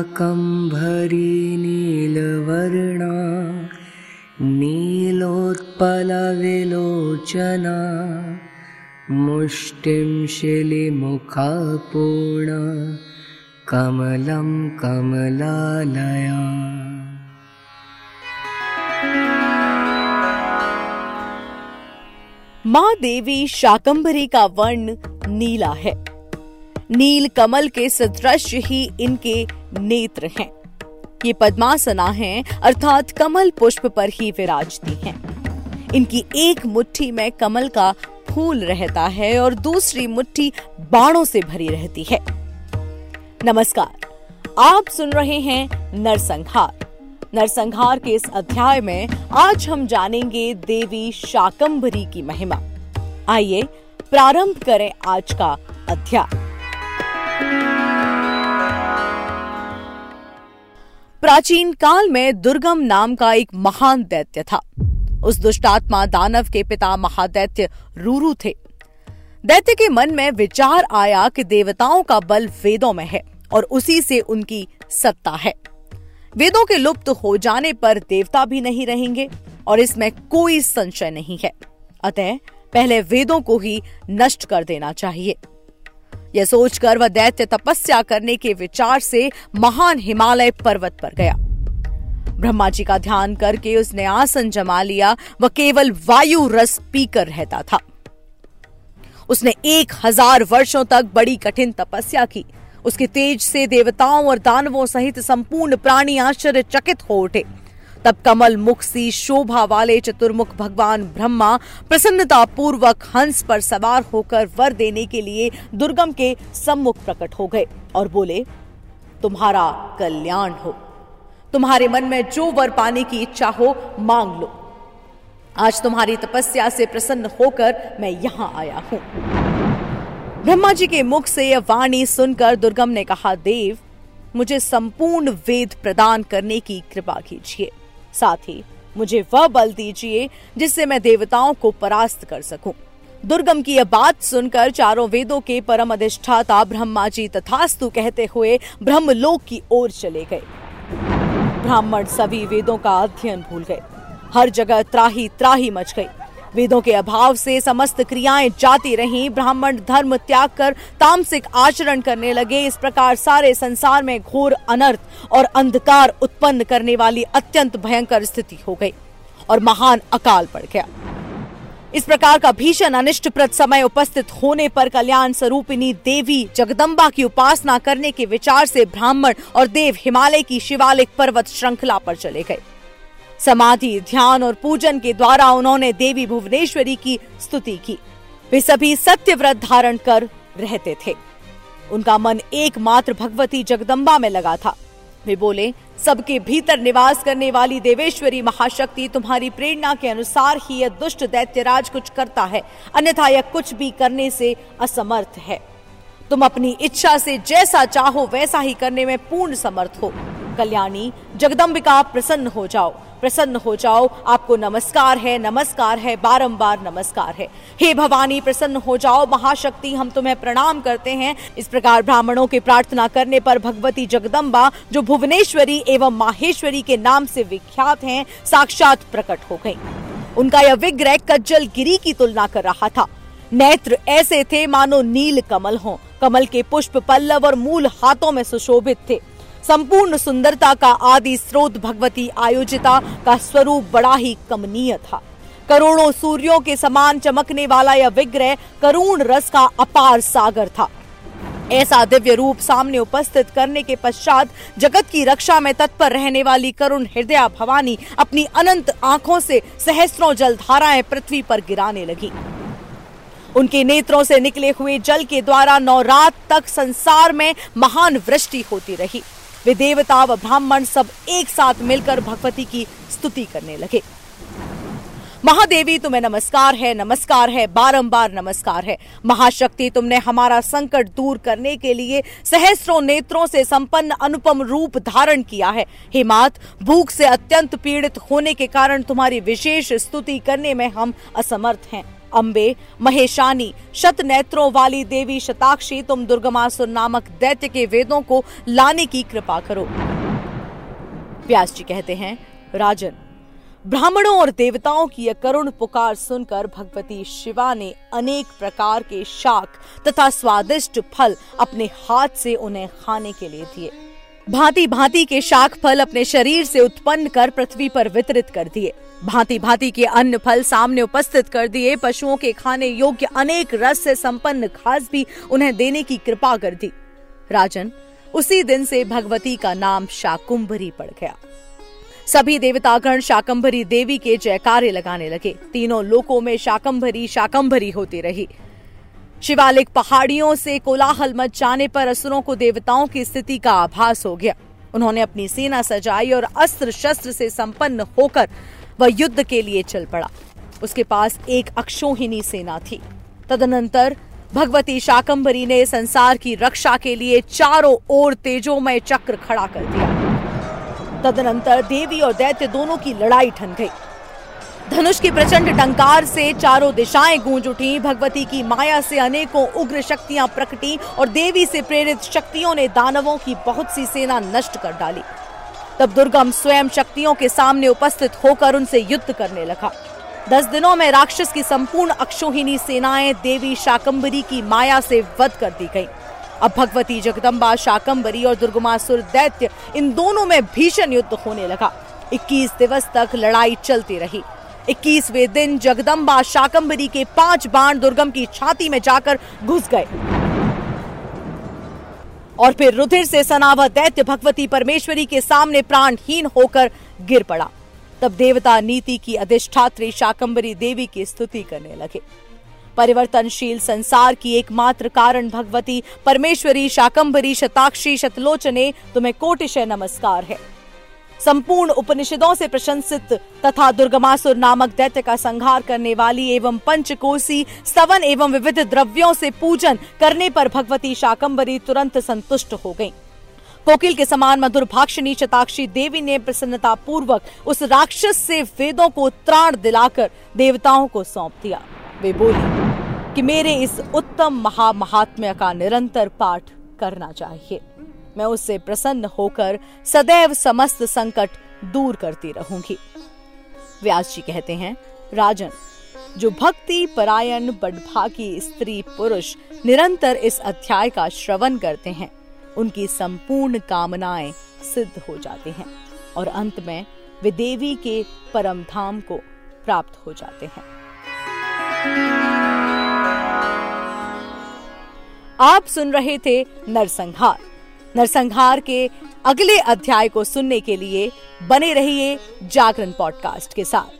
शाकम्भरी नीलवर्णा, नीलोत्पलविलोचना, मुष्टिं शिलिमुखापूर्ण, कमलं कमलालया। माँ देवी शाकंभरी का वर्ण नीला है। नील कमल के सदृश ही इनके नेत्र हैं। ये पद्मासना हैं, अर्थात कमल पुष्प पर ही विराजती हैं। इनकी एक मुट्ठी में कमल का फूल रहता है और दूसरी मुट्ठी बाणों से भरी रहती है। नमस्कार, आप सुन रहे हैं नरसंहार। नरसंहार के इस अध्याय में आज हम जानेंगे देवी शाकंभरी की महिमा। आइए प्रारंभ करें आज का अध्याय। प्राचीन काल में दुर्गम नाम का एक महान दैत्य था। उस दुष्टात्मा दानव के पिता महादैत्य रूरू थे। दैत्य के मन में विचार आया कि देवताओं का बल वेदों में है और उसी से उनकी सत्ता है। वेदों के लुप्त हो जाने पर देवता भी नहीं रहेंगे और इसमें कोई संशय नहीं है। अतः पहले वेदों को ही नष्ट कर देना चाहिए। यह सोचकर वह दैत्य तपस्या करने के विचार से महान हिमालय पर्वत पर गया। ब्रह्मा जी का ध्यान करके उसने आसन जमा लिया। वह केवल वायु रस पीकर रहता था। उसने एक हज़ार वर्षों तक बड़ी कठिन तपस्या की। उसके तेज से देवताओं और दानवों सहित संपूर्ण प्राणी आश्चर्यचकित हो उठे। तब कमल मुख सी शोभा वाले चतुर्मुख भगवान ब्रह्मा प्रसन्नता पूर्वक हंस पर सवार होकर वर देने के लिए दुर्गम के सम्मुख प्रकट हो गए और बोले, तुम्हारा कल्याण हो। तुम्हारे मन में जो वर पाने की इच्छा हो, मांग लो। आज तुम्हारी तपस्या से प्रसन्न होकर मैं यहाँ आया हूँ। ब्रह्मा जी के मुख से यह वाणी सुनकर दुर्गम ने कहा, देव, मुझे संपूर्ण वेद प्रदान करने की कृपा कीजिए। साथ ही मुझे वह बल दीजिए जिससे मैं देवताओं को परास्त कर सकूँ। दुर्गम की यह बात सुनकर चारों वेदों के परम अधिष्ठाता ब्रह्मा जी तथास्तु कहते हुए ब्रह्मलोक की ओर चले गए। ब्राह्मण सभी वेदों का अध्ययन भूल गए। हर जगह त्राही त्राही मच गई। वेदों के अभाव से समस्त क्रियाएँ जाती रहीं। ब्राह्मण धर्म त्याग कर तामसिक आचरण करने लगे। इस प्रकार सारे संसार में घोर अनर्थ और अंधकार उत्पन्न करने वाली अत्यंत भयंकर स्थिति हो गई और महान अकाल पड़ गया। इस प्रकार का भीषण अनिष्ट अनिष्टप्रद समय उपस्थित होने पर कल्याण स्वरूपिनी देवी जगदम्बा की उपासना करने के विचार से ब्राह्मण और देव हिमालय की शिवालिक पर्वत श्रृंखला पर चले गए। समाधि, ध्यान और पूजन के द्वारा उन्होंने देवी भुवनेश्वरी की स्तुति की। वे सभी सत्य व्रत धारण कर रहते थे। उनका मन एकमात्र भगवती जगदम्बा में लगा था। वे बोले, सबके भीतर निवास करने वाली देवेश्वरी महाशक्ति तुम्हारी प्रेरणा के अनुसार ही यह दुष्ट दैत्यराज कुछ करता है, अन्यथा यह कुछ भी करने से असमर्थ है। तुम अपनी इच्छा से जैसा चाहो, वैसा ही करने में पूर्ण समर्थ हो। कल्याणी, जगदम्बिका प्रसन्न हो जाओ। प्रसन्न हो जाओ। आपको नमस्कार है नमस्कार है, बारंबार नमस्कार है। हे भवानी, प्रसन्न हो जाओ। महाशक्ति, हम तुम्हें प्रणाम करते हैं। इस प्रकार ब्राह्मणों की प्रार्थना करने पर भगवती जगदम्बा, जो भुवनेश्वरी एवं माहेश्वरी के नाम से विख्यात हैं, साक्षात प्रकट हो गई। उनका यह विग्रह कज्जल गिरी की तुलना कर रहा था। नेत्र ऐसे थे मानो नील कमल हो। कमल के पुष्प पल्लव और मूल हाथों में सुशोभित थे। संपूर्ण सुंदरता का आदि स्रोत भगवती आयोजिता का स्वरूप बड़ा ही कमनीय था। करोड़ों सूर्यों के समान चमकने वाला यह विग्रह करुण रस का अपार सागर था। ऐसा दिव्य रूप सामने उपस्थित करने के पश्चात जगत की रक्षा में तत्पर रहने वाली करुण हृदय भवानी अपनी अनंत आँखों से सहस्त्रों जलधाराएँ पृथ्वी पर गिराने लगी। उनके नेत्रों से निकले हुए जल के द्वारा नौ रात तक संसार में महान वृष्टि होती रही। वे देवता व ब्राह्मण सब एक साथ मिलकर भगवती की स्तुति करने लगे। महादेवी, तुम्हें नमस्कार है नमस्कार है, बारंबार नमस्कार है। महाशक्ति, तुमने हमारा संकट दूर करने के लिए सहस्रों नेत्रों से संपन्न अनुपम रूप धारण किया है। हिमात भूख से अत्यंत पीड़ित होने के कारण तुम्हारी विशेष स्तुति करने में हम असमर्थ हैं। अम्बे, महेशानी शत नेत्रों वाली देवी शताक्षी, तुम दुर्गमासुर नामक दैत्य के वेदों को लाने की कृपा करो। व्यास जी कहते हैं, राजन, ब्राह्मणों और देवताओं की यह करुण पुकार सुनकर भगवती शिवा ने अनेक प्रकार के शाक तथा स्वादिष्ट फल अपने हाथ से उन्हें खाने के लिए दिए। भांति भांति के शाक फल अपने शरीर से उत्पन्न कर पृथ्वी पर वितरित कर दिए। भांति भांति के अन्य फल सामने उपस्थित कर दिए। पशुओं के खाने योग्य अनेक रस से संपन्न घास भी उन्हें देने की कृपा कर दी। राजन, उसी दिन से भगवती का नाम शाकुंभरी पड़ गया। सभी देवतागण शाकंभरी देवी के जयकारे लगाने लगे। तीनों लोकों में शाकंभरी शाकंभरी होती रही। शिवालिक पहाड़ियों से कोलाहल मच जाने पर असुरों को देवताओं की स्थिति का आभास हो गया। उन्होंने अपनी सेना सजाई और अस्त्र शस्त्र से संपन्न होकर वह युद्ध के लिए चल पड़ा। उसके पास एक अक्षोहिणी सेना थी। तदनंतर भगवती शाकंभरी ने संसार की रक्षा के लिए चारों ओर तेजोमय चक्र खड़ा कर दिया। तदनंतर देवी और दैत्य दोनों की लड़ाई ठन गई। धनुष की प्रचंड टंकार से चारों दिशाएँ गूंज उठी। भगवती की माया से अनेकों उग्र शक्तियाँ प्रकटी और देवी से प्रेरित शक्तियों ने दानवों की बहुत सी सेना नष्ट कर डाली। तब दुर्गम स्वयं शक्तियों के सामने उपस्थित होकर उनसे युद्ध करने लगा। दस दिनों में राक्षस की संपूर्ण अक्षोहिणी सेनाएँ देवी शाकंबरी की माया से वध कर दी गई। अब भगवती जगदम्बा शाकंबरी और दुर्गमासुर दैत्य इन दोनों में भीषण युद्ध होने लगा। 21 दिवस तक लड़ाई चलती रही। इक्कीसवें दिन जगदम्बा शाकंबरी के पाँच बाण दुर्गम की छाती में जाकर घुस गए। और फिर रुधिर से सनावा दैत्य भगवती परमेश्वरी के सामने प्राणहीन होकर गिर पड़ा। तब देवता नीति की अधिष्ठात्री शाकंबरी देवी की स्तुति करने लगे। परिवर्तनशील संसार की एकमात्र कारण भगवती परमेश्वरी शाकंबरी शताक्षी शतलोचने, तुम्हें कोटिशय नमस्कार है। संपूर्ण उपनिषदों से प्रशंसित तथा दुर्गमासुर नामक दैत्य का संहार करने वाली एवं पंचकोसी स्तवन एवं विविध द्रव्यों से पूजन करने पर भगवती शाकंबरी तुरंत संतुष्ट हो गई कोकिल के समान मधुर भाक्षणी शताक्षी देवी ने प्रसन्नता पूर्वक उस राक्षस से वेदों को त्राण दिलाकर देवताओं को सौंप दिया। वे बोली कि मेरे इस उत्तम महामहात्म्य का निरंतर पाठ करना चाहिए। मैं उससे प्रसन्न होकर सदैव समस्त संकट दूर करती रहूँगी। व्यास जी कहते हैं, राजन, जो भक्ति परायण बडभागी स्त्री पुरुष निरंतर इस अध्याय का श्रवण करते हैं, उनकी संपूर्ण कामनाएँ सिद्ध हो जाती हैं और अंत में वे देवी के परम धाम को प्राप्त हो जाते हैं। आप सुन रहे थे नरसंहार। नरसंहार के अगले अध्याय को सुनने के लिए बने रहिए जागरण पॉडकास्ट के साथ।